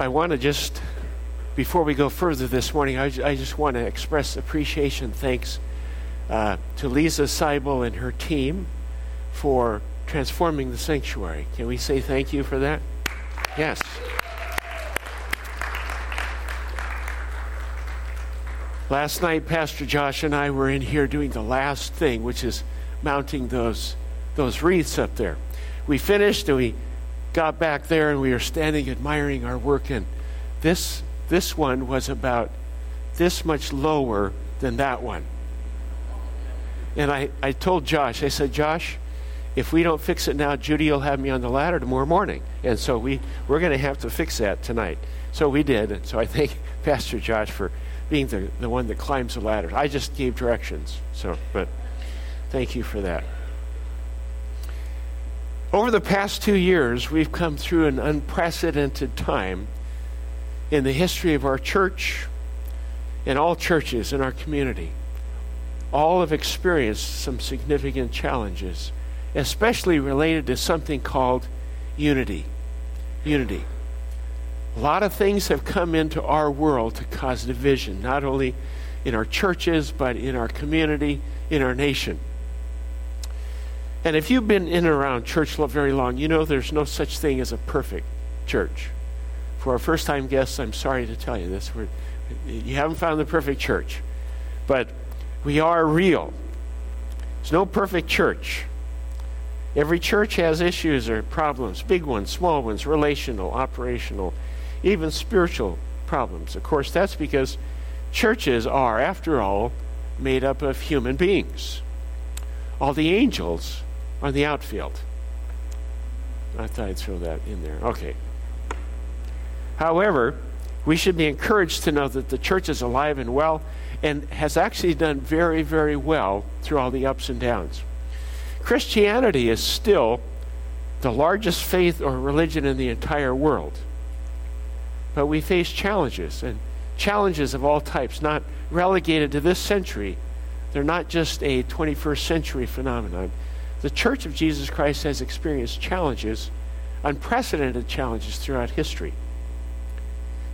I want to just, before we go further this morning, I, I just want to express appreciation, thanks uh, to Lisa Seibel and her team for transforming the sanctuary. Can we say thank you for that? Yes. Last night, Pastor Josh and I were in here doing the last thing, which is mounting those, those wreaths up there. We finished and we got back there and we were standing admiring our work, and this, this one was about this much lower than that one. And I, I told Josh, I said, Josh, if we don't fix it now, Judy will have me on the ladder tomorrow morning. And so we, we're going to have to fix that tonight. So we did. And so I thank Pastor Josh for being the, the one that climbs the ladder. I just gave directions. So, but thank you for that. Over the past two years, we've come through an unprecedented time in the history of our church and all churches in our community. All have experienced some significant challenges, especially related to something called unity. Unity. A lot of things have come into our world to cause division, not only in our churches, but in our community, in our nation. And if you've been in and around church very long, you know there's no such thing as a perfect church. For our first time guests, I'm sorry to tell you this. We're, you haven't found the perfect church. But we are real. There's no perfect church. Every church has issues or problems, big ones, small ones, relational, operational, even spiritual problems. Of course, that's because churches are, after all, made up of human beings. All the angels on the outfield. I thought I'd throw that in there. Okay. However, we should be encouraged to know that the church is alive and well and has actually done very, very well through all the ups and downs. Christianity is still the largest faith or religion in the entire world. But we face challenges, and challenges of all types, not relegated to this century. They're not just a 21st century phenomenon the Church of Jesus Christ has experienced challenges, unprecedented challenges throughout history.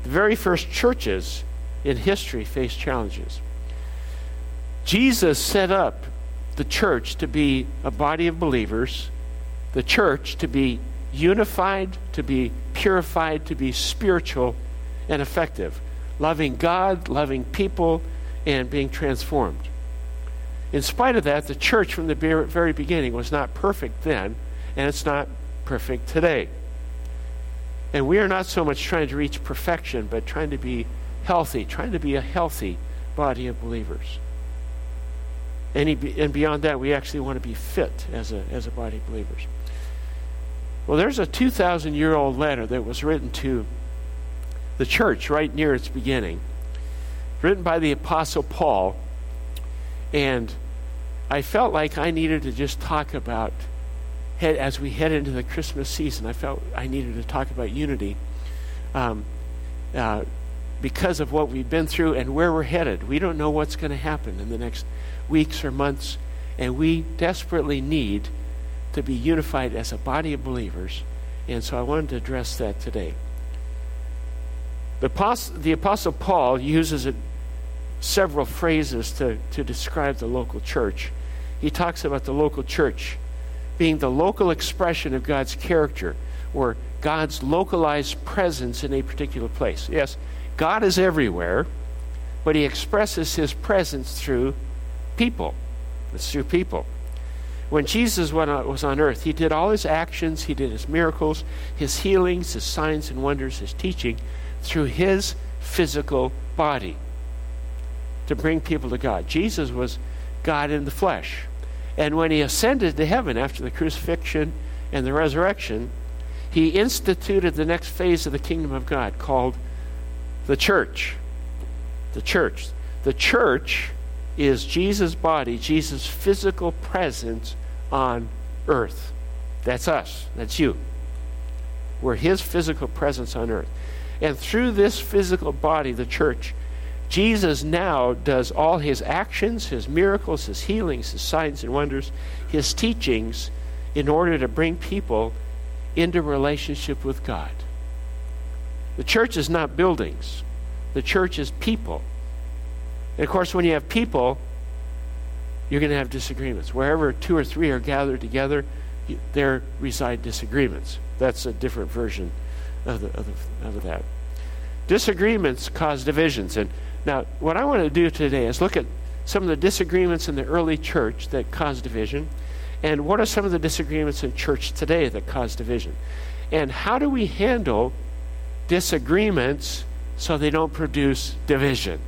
The very first churches in history faced challenges. Jesus set up the church to be a body of believers, the church to be unified, to be purified, to be spiritual and effective, loving God, loving people, and being transformed. In spite of that, the church from the very beginning was not perfect then, and it's not perfect today. And we are not so much trying to reach perfection, but trying to be healthy, trying to be a healthy body of believers. And, beyond that, we actually want to be fit as a, as a body of believers. Well, there's a 2,000 year old letter that was written to the church right near its beginning, written by the Apostle Paul and I felt like I needed to just talk about, as we head into the Christmas season, I felt I needed to talk about unity um, uh, because of what we've been through and where we're headed. We don't know what's going to happen in the next weeks or months, and we desperately need to be unified as a body of believers. And so I wanted to address that today. The, the Apostle Paul uses it several phrases to, to describe the local church. He talks about the local church being the local expression of God's character or God's localized presence in a particular place. Yes, God is everywhere, but He expresses His presence through people. It's through people. When Jesus was on earth, He did all His actions, He did His miracles, His healings, His signs and wonders, His teaching through His physical body to bring people to God. Jesus was God in the flesh. And when he ascended to heaven after the crucifixion and the resurrection, he instituted the next phase of the kingdom of God called the church. The church. The church is Jesus' body, Jesus' physical presence on earth. That's us. That's you. We're his physical presence on earth. And through this physical body, the church, Jesus now does all his actions, his miracles, his healings, his signs and wonders, his teachings in order to bring people into relationship with God. The church is not buildings, the church is people. And of course, when you have people, you're going to have disagreements. Wherever two or three are gathered together, there reside disagreements. That's a different version of, the, of, the, of that. Disagreements cause divisions. And now, what I want to do today is look at some of the disagreements in the early church that caused division, and what are some of the disagreements in church today that cause division. And how do we handle disagreements so they don't produce division?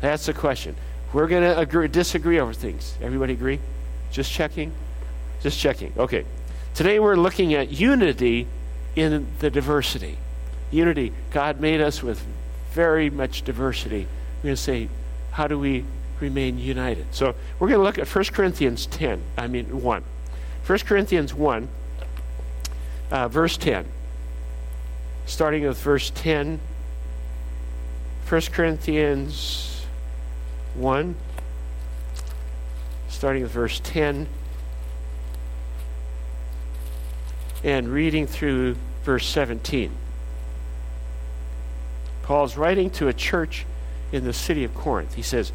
That's the question. We're going to agree, disagree over things. Everybody agree? Just checking? Just checking. Okay. Today we're looking at unity in the diversity. Unity. God made us with very much diversity. We're going to say, how do we remain united? So we're going to look at 1 Corinthians 10, I mean 1. 1 Corinthians 1, uh, verse 10. Starting with verse 10. 1 Corinthians 1, starting with verse 10, and reading through verse 17. Paul's writing to a church in the city of Corinth. He says,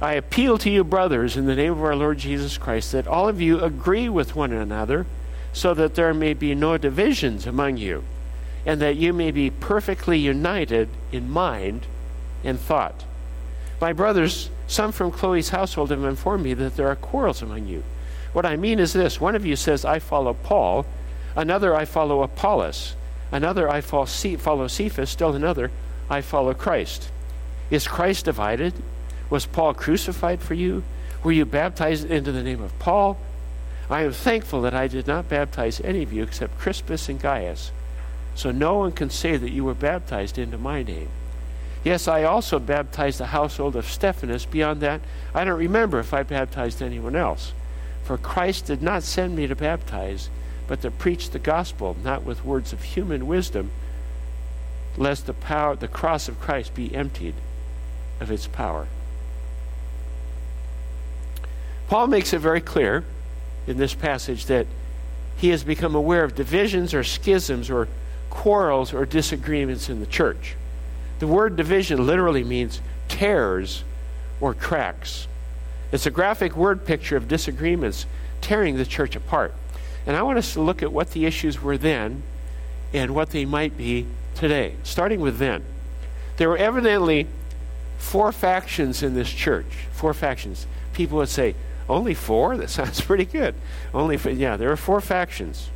I appeal to you, brothers, in the name of our Lord Jesus Christ, that all of you agree with one another, so that there may be no divisions among you, and that you may be perfectly united in mind and thought. My brothers, some from Chloe's household have informed me that there are quarrels among you. What I mean is this one of you says, I follow Paul, another, I follow Apollos, another, I follow Cephas, still another, I follow Christ. Is Christ divided? Was Paul crucified for you? Were you baptized into the name of Paul? I am thankful that I did not baptize any of you except Crispus and Gaius. So no one can say that you were baptized into my name. Yes, I also baptized the household of Stephanas. Beyond that, I don't remember if I baptized anyone else. For Christ did not send me to baptize, but to preach the gospel, not with words of human wisdom, lest the power the cross of Christ be emptied of its power. Paul makes it very clear in this passage that he has become aware of divisions or schisms or quarrels or disagreements in the church. The word division literally means tears or cracks. It's a graphic word picture of disagreements tearing the church apart. And I want us to look at what the issues were then and what they might be today. Starting with then. There were evidently four factions in this church. Four factions. People would say, only four? That sounds pretty good. Only, for, yeah, there are four factions.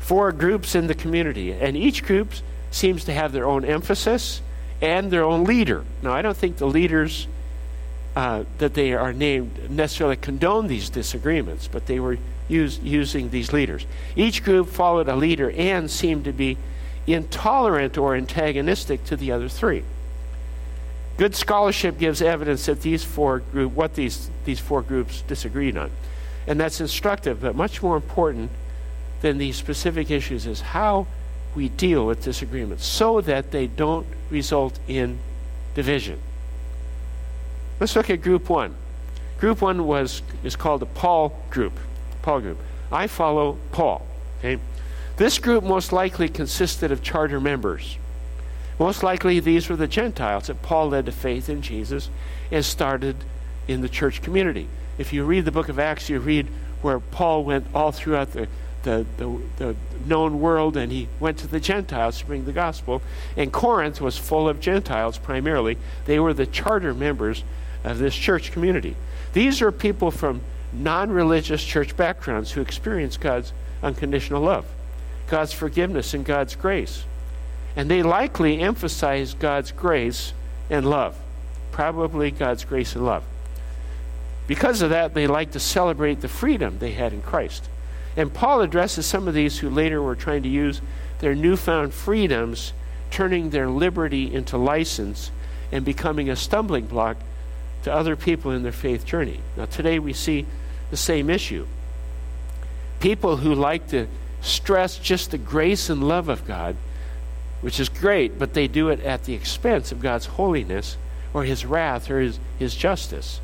Four groups in the community. And each group seems to have their own emphasis and their own leader. Now, I don't think the leaders uh, that they are named necessarily condone these disagreements, but they were use, using these leaders. Each group followed a leader and seemed to be intolerant or antagonistic to the other three. Good scholarship gives evidence that these four group, what these, these four groups disagreed on. And that's instructive, but much more important than these specific issues is how we deal with disagreements so that they don't result in division. Let's look at group one. Group one was is called the Paul group. Paul group. I follow Paul. Okay? This group most likely consisted of charter members. Most likely these were the Gentiles that Paul led to faith in Jesus and started in the church community. If you read the book of Acts, you read where Paul went all throughout the the, the, the known world and he went to the Gentiles to bring the gospel. And Corinth was full of Gentiles primarily. They were the charter members of this church community. These are people from non religious church backgrounds who experience God's unconditional love, God's forgiveness, and God's grace. And they likely emphasize God's grace and love, probably God's grace and love. Because of that, they like to celebrate the freedom they had in Christ. And Paul addresses some of these who later were trying to use their newfound freedoms, turning their liberty into license and becoming a stumbling block to other people in their faith journey. Now, today we see the same issue. People who like to stress just the grace and love of God, which is great, but they do it at the expense of God's holiness or his wrath or his, his justice.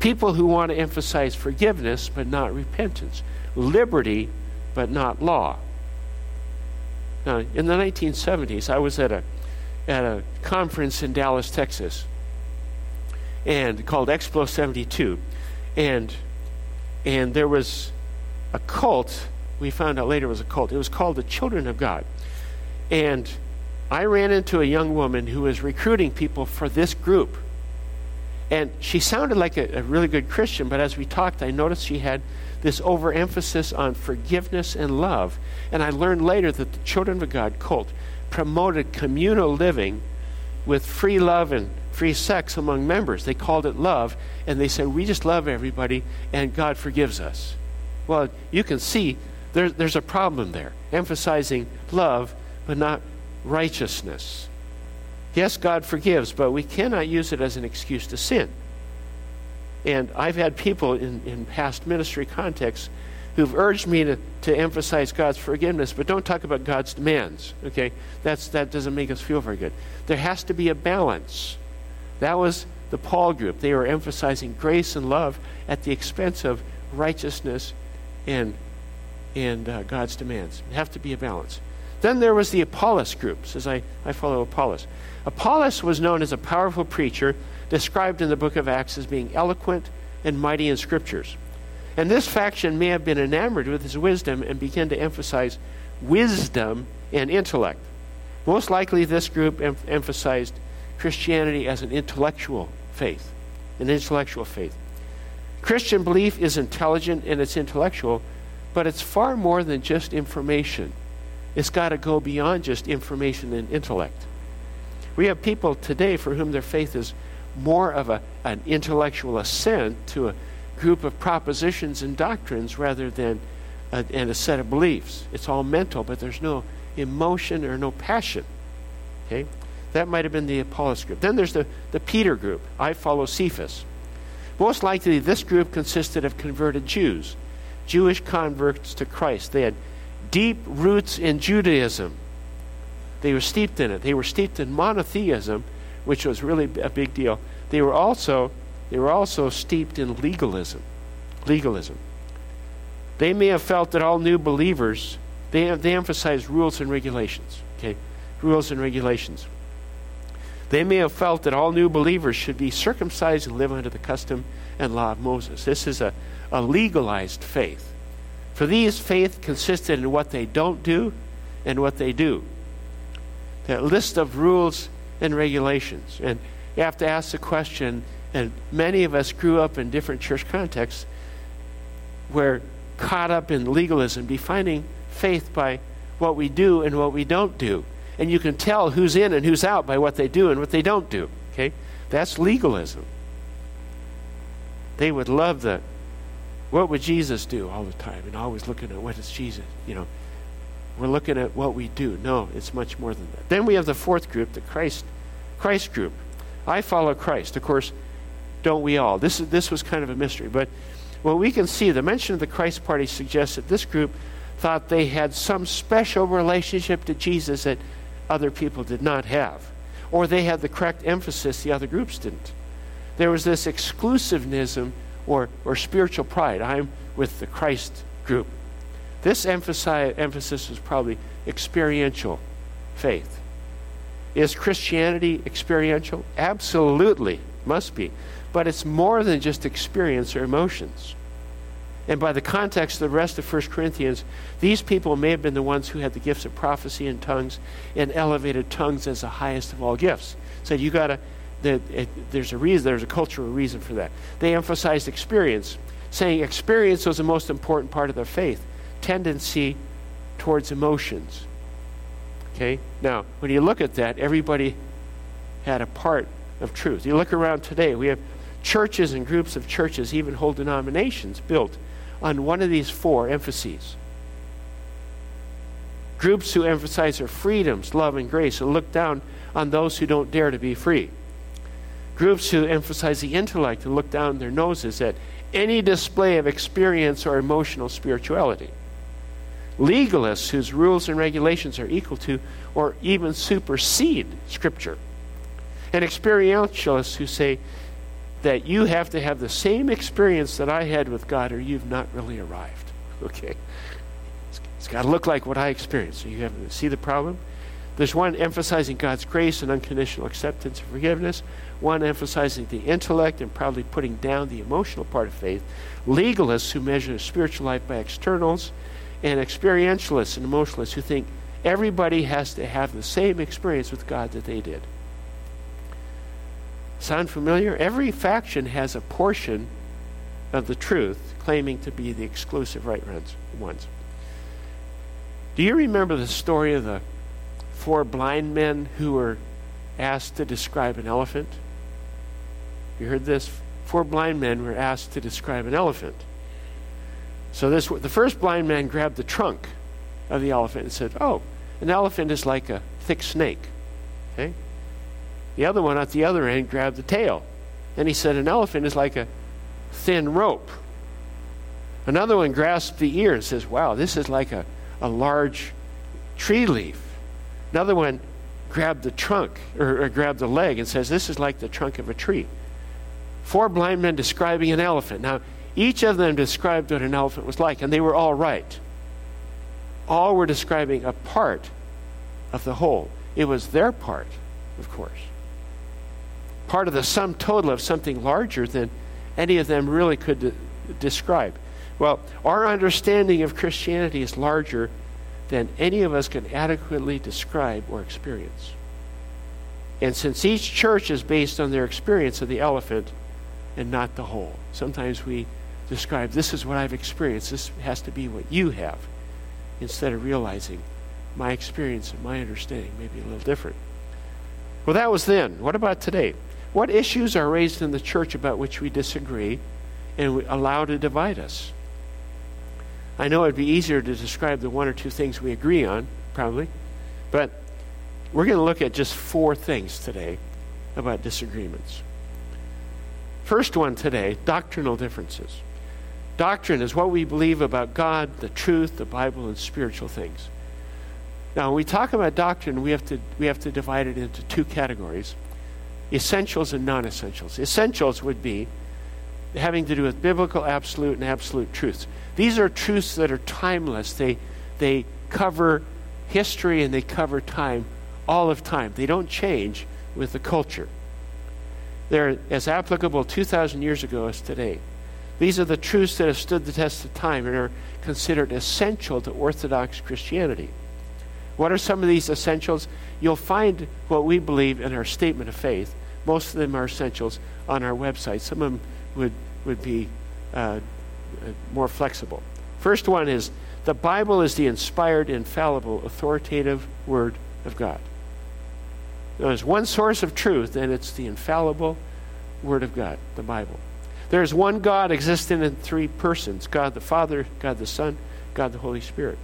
People who want to emphasize forgiveness but not repentance liberty, but not law. Now, in the 1970s, I was at a, at a conference in Dallas, Texas, and called Explo 72. And, and there was a cult. We found out later it was a cult. It was called the Children of God. And I ran into a young woman who was recruiting people for this group. And she sounded like a, a, really good Christian, but as we talked, I noticed she had this overemphasis on forgiveness and love. And I learned later that the Children of God cult promoted communal living with free love and free sex among members. They called it love, and they said, We just love everybody, and God forgives us. Well, you can see there, there's a problem there, emphasizing love, but not righteousness. Yes, God forgives, but we cannot use it as an excuse to sin. And I've had people in, in past ministry contexts who've urged me to, to emphasize God's forgiveness, but don't talk about God's demands. Okay? That's, that doesn't make us feel very good. There has to be a balance. That was the Paul group. They were emphasizing grace and love at the expense of righteousness and, and uh, God's demands. There have to be a balance. Then there was the Apollos group, says I, I follow Apollos. Apollos was known as a powerful preacher, described in the book of Acts as being eloquent and mighty in scriptures. And this faction may have been enamored with his wisdom and began to emphasize wisdom and intellect. Most likely, this group em- emphasized Christianity as an intellectual faith, an intellectual faith. Christian belief is intelligent and it's intellectual, but it's far more than just information. It's got to go beyond just information and intellect. We have people today for whom their faith is more of a, an intellectual assent to a group of propositions and doctrines rather than a, and a set of beliefs. It's all mental, but there's no emotion or no passion. Okay? That might have been the Apollos group. Then there's the, the Peter group. I follow Cephas. Most likely, this group consisted of converted Jews, Jewish converts to Christ. They had deep roots in Judaism. They were steeped in it. They were steeped in monotheism, which was really a big deal. They were also they were also steeped in legalism. Legalism. They may have felt that all new believers they they emphasized rules and regulations. Okay, rules and regulations. They may have felt that all new believers should be circumcised and live under the custom and law of Moses. This is a, a legalized faith. For these, faith consisted in what they don't do and what they do that list of rules and regulations. And you have to ask the question, and many of us grew up in different church contexts where caught up in legalism, defining faith by what we do and what we don't do. And you can tell who's in and who's out by what they do and what they don't do. Okay? That's legalism. They would love the what would Jesus do all the time and always looking at what is Jesus, you know we're looking at what we do. No, it's much more than that. Then we have the fourth group, the Christ, Christ group. I follow Christ. Of course, don't we all? This, is, this was kind of a mystery. But what we can see, the mention of the Christ party suggests that this group thought they had some special relationship to Jesus that other people did not have. Or they had the correct emphasis the other groups didn't. There was this exclusivism or, or spiritual pride. I'm with the Christ group. This emphasis is probably experiential faith. Is Christianity experiential? Absolutely, must be. But it's more than just experience or emotions. And by the context of the rest of 1 Corinthians, these people may have been the ones who had the gifts of prophecy and tongues and elevated tongues as the highest of all gifts. Said you got to, there's a reason, there's a cultural reason for that. They emphasized experience, saying experience was the most important part of their faith tendency towards emotions. Okay? Now, when you look at that, everybody had a part of truth. You look around today, we have churches and groups of churches, even whole denominations, built on one of these four emphases. Groups who emphasize their freedoms, love, and grace, and look down on those who don't dare to be free. Groups who emphasize the intellect and look down their noses at any display of experience or emotional spirituality legalists whose rules and regulations are equal to or even supersede Scripture, and experientialists who say that you have to have the same experience that I had with God or you've not really arrived. Okay? It's got to look like what I experienced. So you have see the problem. There's one emphasizing God's grace and unconditional acceptance and forgiveness, one emphasizing the intellect and proudly putting down the emotional part of faith, legalists who measure spiritual life by externals, and experientialists and emotionalists who think everybody has to have the same experience with God that they did. Sound familiar? Every faction has a portion of the truth claiming to be the exclusive right ones. Do you remember the story of the four blind men who were asked to describe an elephant? You heard this? Four blind men were asked to describe an elephant. So this, the first blind man grabbed the trunk of the elephant and said, "Oh, an elephant is like a thick snake." Okay. The other one at the other end grabbed the tail, and he said, "An elephant is like a thin rope." Another one grasped the ear and says, "Wow, this is like a, a large tree leaf." Another one grabbed the trunk or, or grabbed the leg and says, This is like the trunk of a tree. Four blind men describing an elephant. Now, each of them described what an elephant was like, and they were all right. All were describing a part of the whole. It was their part, of course. Part of the sum total of something larger than any of them really could de- describe. Well, our understanding of Christianity is larger than any of us can adequately describe or experience. And since each church is based on their experience of the elephant and not the whole, sometimes we describe this is what I've experienced, this has to be what you have, instead of realizing my experience and my understanding may be a little different. Well, that was then. What about today? What issues are raised in the church about which we disagree and allow to divide us? I know it'd be easier to describe the one or two things we agree on, probably, but we're going to look at just four things today about disagreements. First one today doctrinal differences. Doctrine is what we believe about God, the truth, the Bible, and spiritual things. Now, when we talk about doctrine, we have to, we have to divide it into two categories essentials and non essentials. Essentials would be having to do with biblical absolute and absolute truths. These are truths that are timeless. They, they cover history and they cover time, all of time. They don't change with the culture. They're as applicable 2,000 years ago as today. These are the truths that have stood the test of time and are considered essential to Orthodox Christianity. What are some of these essentials? You'll find what we believe in our statement of faith. Most of them are essentials on our website. Some of them would, would be uh, uh, more flexible. First one is the Bible is the inspired, infallible, authoritative Word of God. There's one source of truth, and it's the infallible Word of God, the Bible. There's one God existing in three persons God the Father, God the Son, God the Holy Spirit.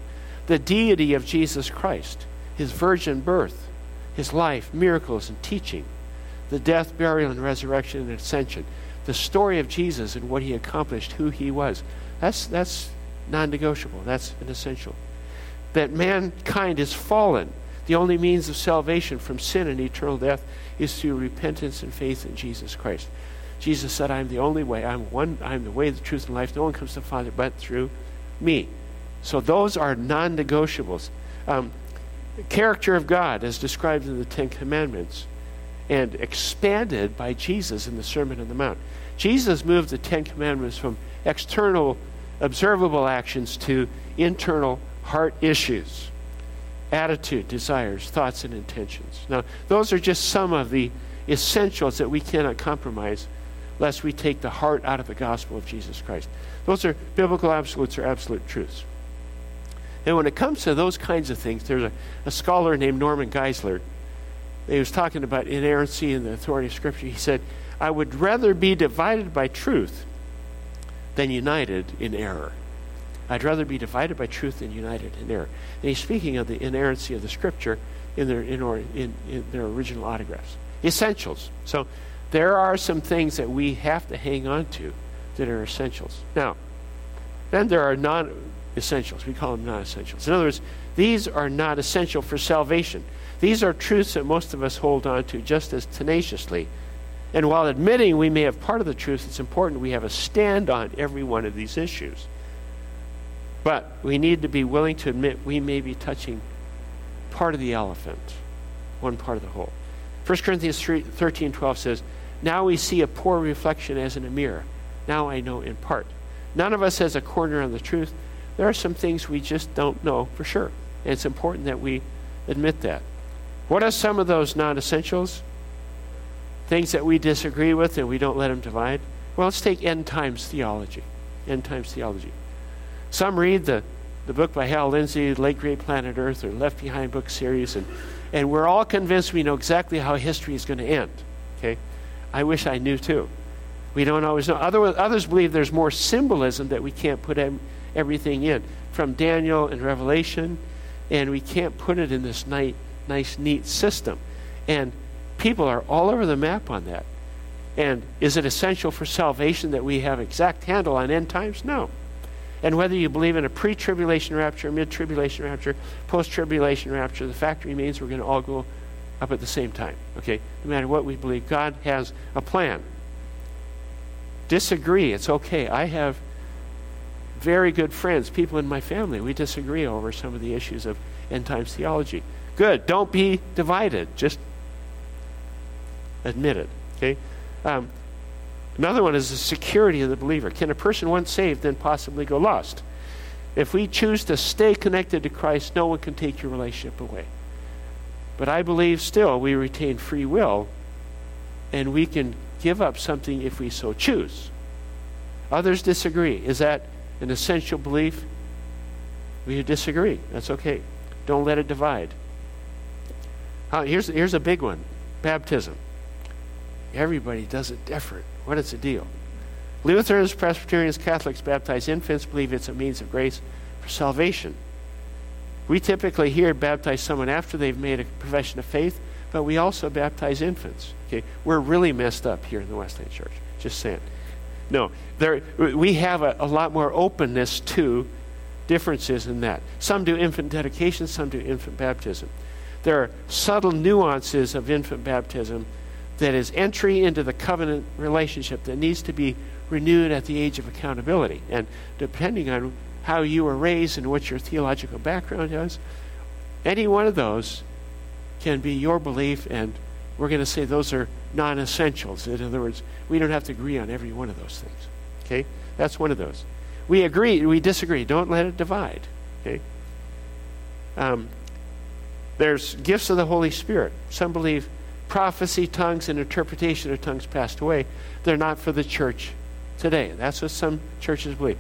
The deity of Jesus Christ, his virgin birth, his life, miracles, and teaching, the death, burial, and resurrection and ascension, the story of Jesus and what he accomplished, who he was. That's, that's non negotiable. That's an essential. That mankind is fallen. The only means of salvation from sin and eternal death is through repentance and faith in Jesus Christ. Jesus said, I'm the only way. I'm one I'm the way, the truth, and life. No one comes to the Father but through me. So those are non negotiables. Um, character of God as described in the Ten Commandments and expanded by Jesus in the Sermon on the Mount. Jesus moved the Ten Commandments from external, observable actions to internal heart issues attitude, desires, thoughts, and intentions. Now, those are just some of the essentials that we cannot compromise lest we take the heart out of the gospel of Jesus Christ. Those are biblical absolutes or absolute truths. And when it comes to those kinds of things, there's a, a scholar named Norman Geisler he was talking about inerrancy and the authority of Scripture. He said, I would rather be divided by truth than united in error. I'd rather be divided by truth than united in error. And he's speaking of the inerrancy of the Scripture in their, in, or, in, in their original autographs. Essentials. So there are some things that we have to hang on to that are essentials. Now, then there are non essentials. We call them non essentials. In other words, these are not essential for salvation. These are truths that most of us hold on to just as tenaciously. And while admitting we may have part of the truth, it's important we have a stand on every one of these issues. But we need to be willing to admit we may be touching part of the elephant, one part of the whole. 1 Corinthians 3, 13 12 says, Now we see a poor reflection as in a mirror. Now I know in part. None of us has a corner on the truth. There are some things we just don't know for sure. And it's important that we admit that. What are some of those non essentials? Things that we disagree with and we don't let them divide? Well, let's take end times theology. End times theology. Some read the, the book by Hal Lindsey, Late Great Planet Earth, or Left Behind book series, and, and we're all convinced we know exactly how history is going to end. Okay? I wish I knew too. We don't always know. Other, others believe there's more symbolism that we can't put em, everything in, from Daniel and Revelation, and we can't put it in this nice, nice, neat system. And people are all over the map on that. And is it essential for salvation that we have exact handle on end times? No. And whether you believe in a pre tribulation rapture, mid tribulation rapture, post tribulation rapture, the fact remains we're going to all go up at the same time. Okay? No matter what we believe, God has a plan. Disagree, it's okay. I have very good friends, people in my family. We disagree over some of the issues of end times theology. Good. Don't be divided. Just admit it. Okay? Um, Another one is the security of the believer. Can a person once saved then possibly go lost? If we choose to stay connected to Christ, no one can take your relationship away. But I believe still we retain free will and we can give up something if we so choose. Others disagree. Is that an essential belief? We disagree. That's okay. Don't let it divide. Uh, here's, here's a big one baptism. Everybody does it different. What is the deal? Lutherans, Presbyterians, Catholics baptize infants, believe it's a means of grace for salvation. We typically here baptize someone after they've made a profession of faith, but we also baptize infants. Okay, we're really messed up here in the Wesleyan Church. Just saying. No, there we have a, a lot more openness to differences in that. Some do infant dedication, some do infant baptism. There are subtle nuances of infant baptism that is entry into the covenant relationship that needs to be renewed at the age of accountability. And depending on how you were raised and what your theological background is, any one of those can be your belief, and we're going to say those are non essentials. In other words, we don't have to agree on every one of those things. Okay? That's one of those. We agree, we disagree. Don't let it divide. Okay? Um, there's gifts of the Holy Spirit. Some believe prophecy, tongues, and interpretation of tongues passed away. They're not for the church today. That's what some churches believe.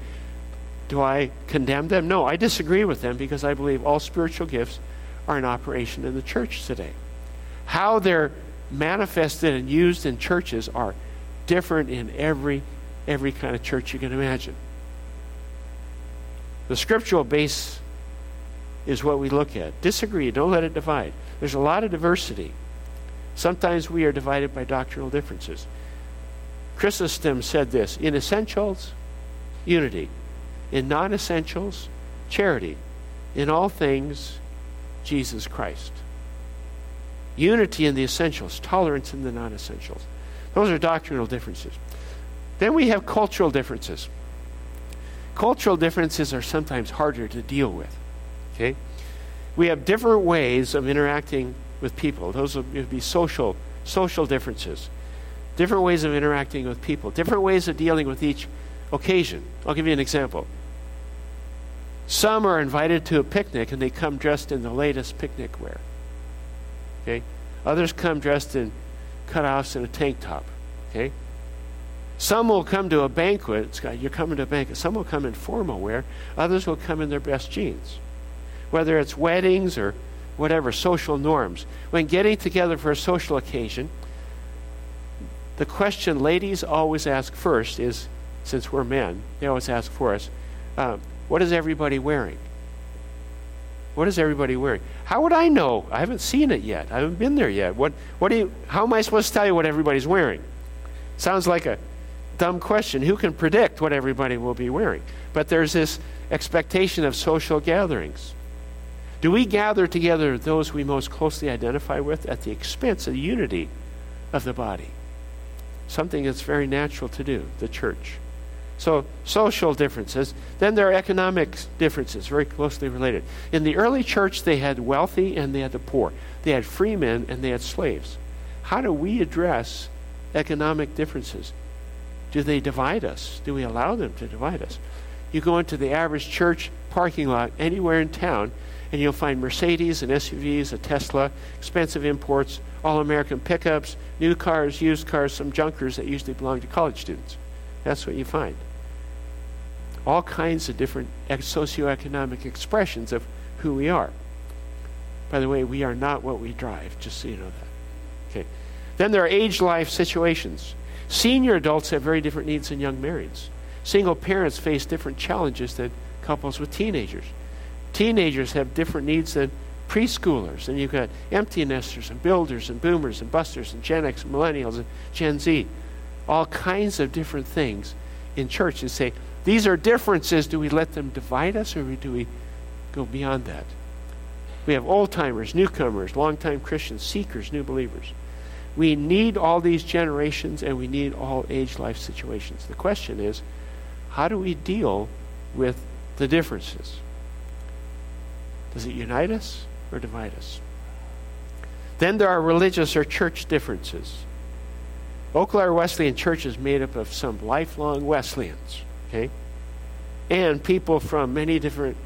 Do I condemn them? No, I disagree with them because I believe all spiritual gifts are in operation in the church today. How they're manifested and used in churches are different in every every kind of church you can imagine. The scriptural base is what we look at. Disagree, don't let it divide. There's a lot of diversity. Sometimes we are divided by doctrinal differences. Chrysostom said this In essentials, unity. In non essentials, charity. In all things, Jesus Christ. Unity in the essentials, tolerance in the non essentials. Those are doctrinal differences. Then we have cultural differences. Cultural differences are sometimes harder to deal with. Okay? We have different ways of interacting with people. Those would be social, social differences, different ways of interacting with people, different ways of dealing with each occasion. I'll give you an example. Some are invited to a picnic and they come dressed in the latest picnic wear. Okay? Others come dressed in cutoffs and a tank top. Okay? Some will come to a banquet. You're coming to a banquet. Some will come in formal wear. Others will come in their best jeans. Whether it's weddings or whatever, social norms. When getting together for a social occasion, the question ladies always ask first is since we're men, they always ask for us, um, what is everybody wearing? What is everybody wearing? How would I know? I haven't seen it yet. I haven't been there yet. What, what do you, how am I supposed to tell you what everybody's wearing? Sounds like a dumb question. Who can predict what everybody will be wearing? But there's this expectation of social gatherings. Do we gather together those we most closely identify with at the expense of the unity of the body? Something that's very natural to do, the church. So, social differences. Then there are economic differences, very closely related. In the early church, they had wealthy and they had the poor. They had free men and they had slaves. How do we address economic differences? Do they divide us? Do we allow them to divide us? You go into the average church parking lot anywhere in town, and you'll find Mercedes and SUVs, a Tesla, expensive imports, all American pickups, new cars, used cars, some junkers that usually belong to college students. That's what you find all kinds of different socioeconomic expressions of who we are. By the way, we are not what we drive, just so you know that. Okay. Then there are age life situations. Senior adults have very different needs than young marrieds. Single parents face different challenges than couples with teenagers. Teenagers have different needs than preschoolers. And you've got empty nesters and builders and boomers and busters and Gen X and millennials and Gen Z. All kinds of different things in church. And say, these are differences. Do we let them divide us or do we go beyond that? We have old timers, newcomers, longtime Christians, seekers, new believers. We need all these generations and we need all age life situations. The question is how do we deal with the differences? Does it unite us or divide us? Then there are religious or church differences. Eau Claire Wesleyan Church is made up of some lifelong Wesleyans. Okay? And people from many different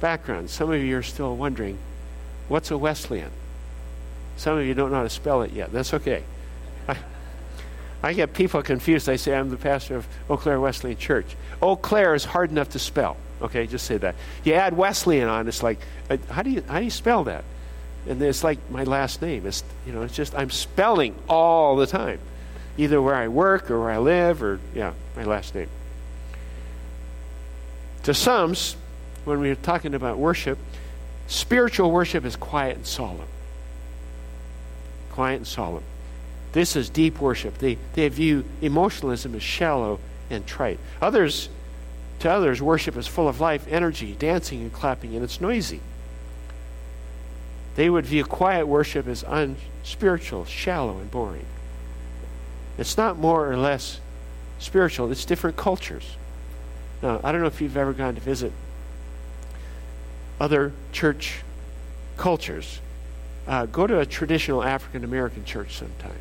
backgrounds. Some of you are still wondering, what's a Wesleyan? Some of you don't know how to spell it yet. That's okay. I, I get people confused. I say I'm the pastor of Eau Claire Wesleyan Church. Eau Claire is hard enough to spell. Okay, just say that. You add Wesleyan on, it's like, uh, how do you how do you spell that? And it's like my last name. It's you know, it's just I'm spelling all the time, either where I work or where I live or yeah, my last name. To some, when we're talking about worship, spiritual worship is quiet and solemn. Quiet and solemn. This is deep worship. They, they view emotionalism as shallow and trite. Others, to others, worship is full of life, energy, dancing and clapping, and it's noisy. They would view quiet worship as unspiritual, shallow, and boring. It's not more or less spiritual, it's different cultures. Now, I don't know if you've ever gone to visit other church cultures. Uh, go to a traditional African American church sometime.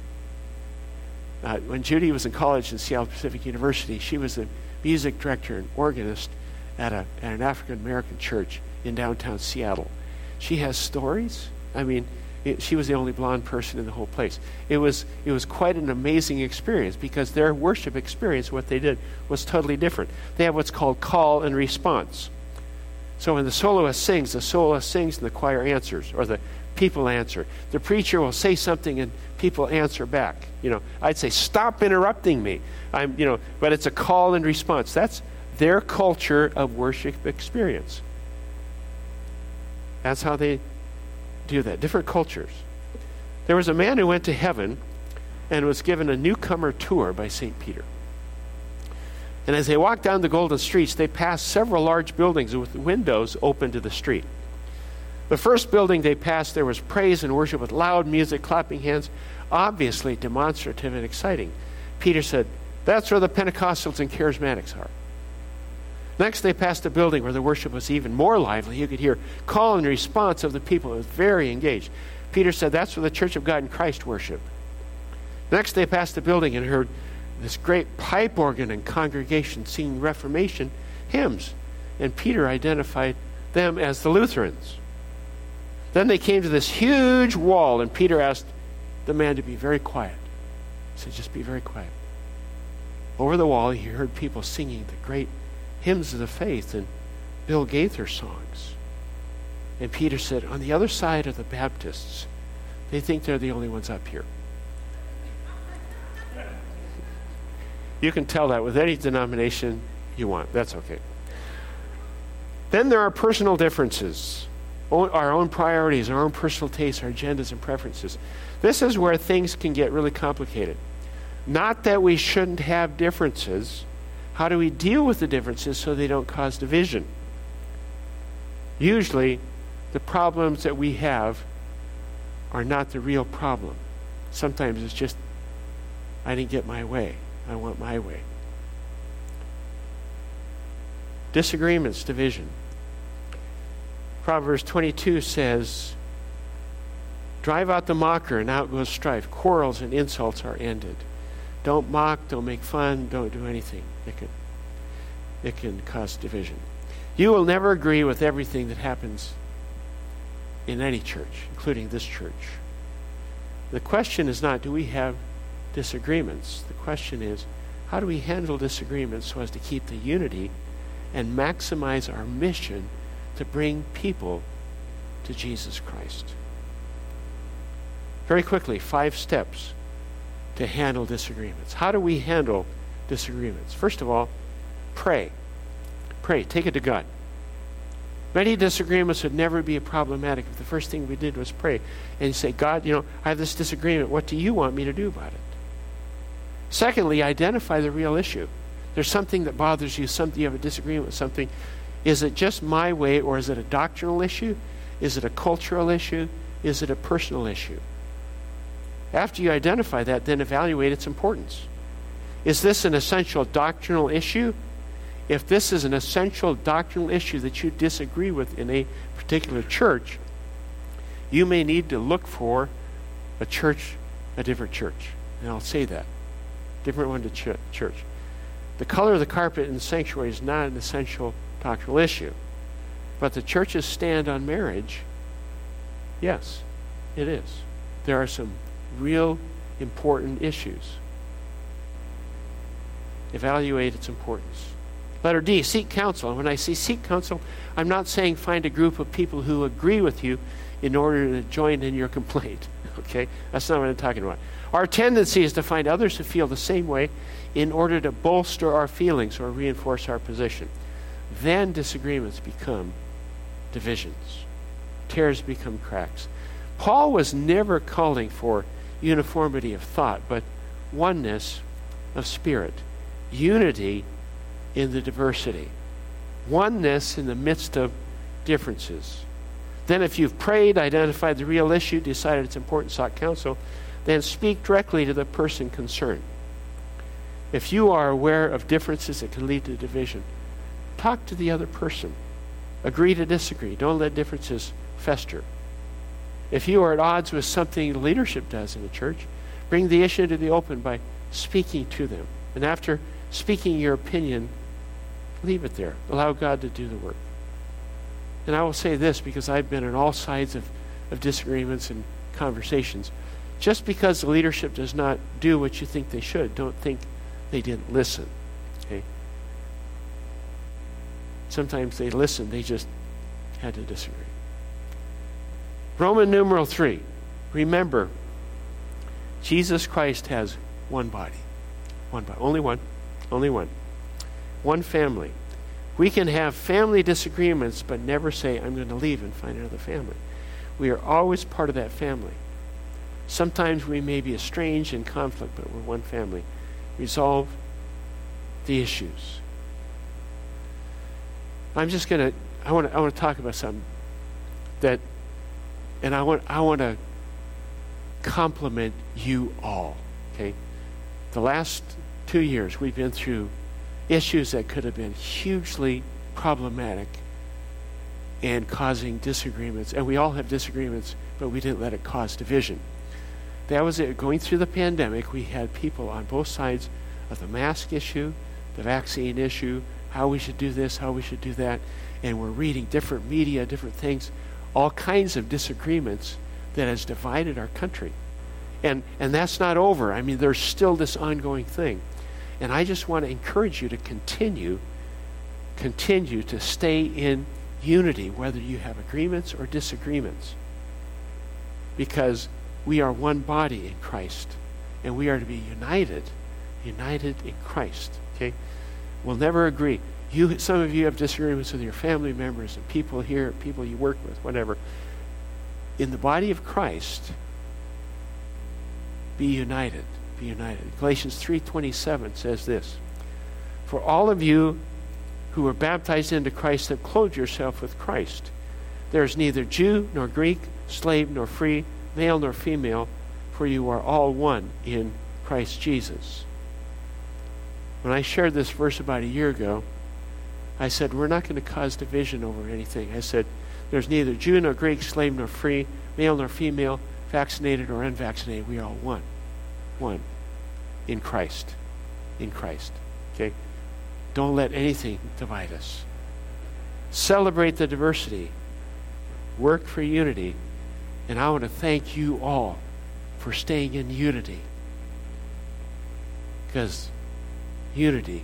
Uh, when Judy was in college at Seattle Pacific University, she was a music director and organist at, a, at an African American church in downtown Seattle. She has stories. I mean, it, she was the only blonde person in the whole place. It was, it was quite an amazing experience because their worship experience, what they did, was totally different. They have what's called call and response. So when the soloist sings, the soloist sings and the choir answers, or the people answer. The preacher will say something and people answer back. You know, I'd say, stop interrupting me. I'm, you know, but it's a call and response. That's their culture of worship experience. That's how they do that, different cultures. There was a man who went to heaven and was given a newcomer tour by St. Peter. And as they walked down the golden streets, they passed several large buildings with windows open to the street. The first building they passed, there was praise and worship with loud music, clapping hands, obviously demonstrative and exciting. Peter said, That's where the Pentecostals and Charismatics are. Next, they passed a building where the worship was even more lively. You could hear call and response of the people. It was very engaged. Peter said, That's where the Church of God in Christ worship. Next, they passed a building and heard this great pipe organ and congregation singing Reformation hymns. And Peter identified them as the Lutherans. Then they came to this huge wall, and Peter asked the man to be very quiet. He said, Just be very quiet. Over the wall, he heard people singing the great hymns of the faith and Bill Gaither songs. And Peter said, on the other side are the Baptists, they think they're the only ones up here. You can tell that with any denomination you want. That's okay. Then there are personal differences, our own priorities, our own personal tastes, our agendas and preferences. This is where things can get really complicated. Not that we shouldn't have differences, how do we deal with the differences so they don't cause division? Usually, the problems that we have are not the real problem. Sometimes it's just, I didn't get my way. I want my way. Disagreements, division. Proverbs 22 says, Drive out the mocker, and out goes strife. Quarrels and insults are ended. Don't mock, don't make fun, don't do anything. It can, it can cause division. You will never agree with everything that happens in any church, including this church. The question is not do we have disagreements? The question is how do we handle disagreements so as to keep the unity and maximize our mission to bring people to Jesus Christ? Very quickly, five steps to handle disagreements. How do we handle disagreements? First of all, pray. Pray. Take it to God. Many disagreements would never be problematic if the first thing we did was pray and say, God, you know, I have this disagreement. What do you want me to do about it? Secondly, identify the real issue. There's something that bothers you, something you have a disagreement with something. Is it just my way or is it a doctrinal issue? Is it a cultural issue? Is it a personal issue? After you identify that, then evaluate its importance. Is this an essential doctrinal issue? If this is an essential doctrinal issue that you disagree with in a particular church, you may need to look for a church, a different church. And I'll say that. Different one to ch- church. The color of the carpet in the sanctuary is not an essential doctrinal issue. But the church's stand on marriage, yes, it is. There are some real important issues. Evaluate its importance. Letter D, seek counsel. And when I say seek counsel, I'm not saying find a group of people who agree with you in order to join in your complaint. Okay? That's not what I'm talking about. Our tendency is to find others who feel the same way in order to bolster our feelings or reinforce our position. Then disagreements become divisions, tears become cracks. Paul was never calling for uniformity of thought, but oneness of spirit, unity in the diversity, oneness in the midst of differences. Then, if you've prayed, identified the real issue, decided it's important, sought counsel, then speak directly to the person concerned. If you are aware of differences that can lead to division, talk to the other person. Agree to disagree. Don't let differences fester. If you are at odds with something leadership does in the church, bring the issue to the open by speaking to them. And after speaking your opinion, leave it there. Allow God to do the work. And I will say this because I've been on all sides of, of disagreements and conversations. Just because the leadership does not do what you think they should, don't think they didn't listen. Okay? Sometimes they listen, they just had to disagree. Roman numeral 3. Remember, Jesus Christ has one body. One body. Only one. Only one. One family. We can have family disagreements, but never say, I'm going to leave and find another family. We are always part of that family. Sometimes we may be estranged in conflict, but we're one family. Resolve the issues. I'm just going to, I want to, I want to talk about something that and I want, I want to compliment you all, okay? The last two years, we've been through issues that could have been hugely problematic and causing disagreements. And we all have disagreements, but we didn't let it cause division. That was it. Going through the pandemic, we had people on both sides of the mask issue, the vaccine issue, how we should do this, how we should do that. And we're reading different media, different things all kinds of disagreements that has divided our country. And, and that's not over. I mean, there's still this ongoing thing. And I just want to encourage you to continue, continue to stay in unity, whether you have agreements or disagreements. Because we are one body in Christ. And we are to be united, united in Christ. Okay? We'll never agree. You, some of you have disagreements with your family members and people here, people you work with, whatever. In the body of Christ, be united. Be united. Galatians 3:27 says this: For all of you who were baptized into Christ have clothed yourself with Christ. There is neither Jew nor Greek, slave nor free, male nor female, for you are all one in Christ Jesus. When I shared this verse about a year ago, I said, we're not going to cause division over anything. I said, there's neither Jew nor Greek, slave nor free, male nor female, vaccinated or unvaccinated. We are all one. One. In Christ. In Christ. Okay? Don't let anything divide us. Celebrate the diversity. Work for unity. And I want to thank you all for staying in unity. Because unity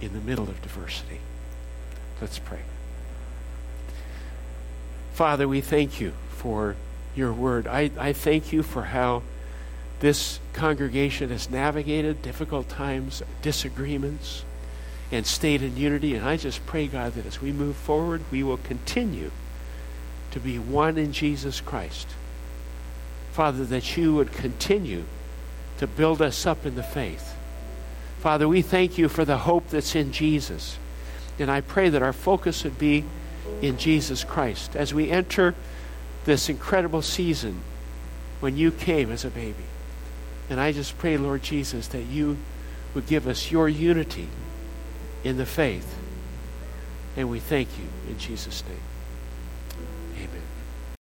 in the middle of diversity. Let's pray. Father, we thank you for your word. I, I thank you for how this congregation has navigated difficult times, disagreements, and stayed in unity. And I just pray, God, that as we move forward, we will continue to be one in Jesus Christ. Father, that you would continue to build us up in the faith. Father, we thank you for the hope that's in Jesus. And I pray that our focus would be in Jesus Christ as we enter this incredible season when you came as a baby. And I just pray, Lord Jesus, that you would give us your unity in the faith. And we thank you in Jesus' name.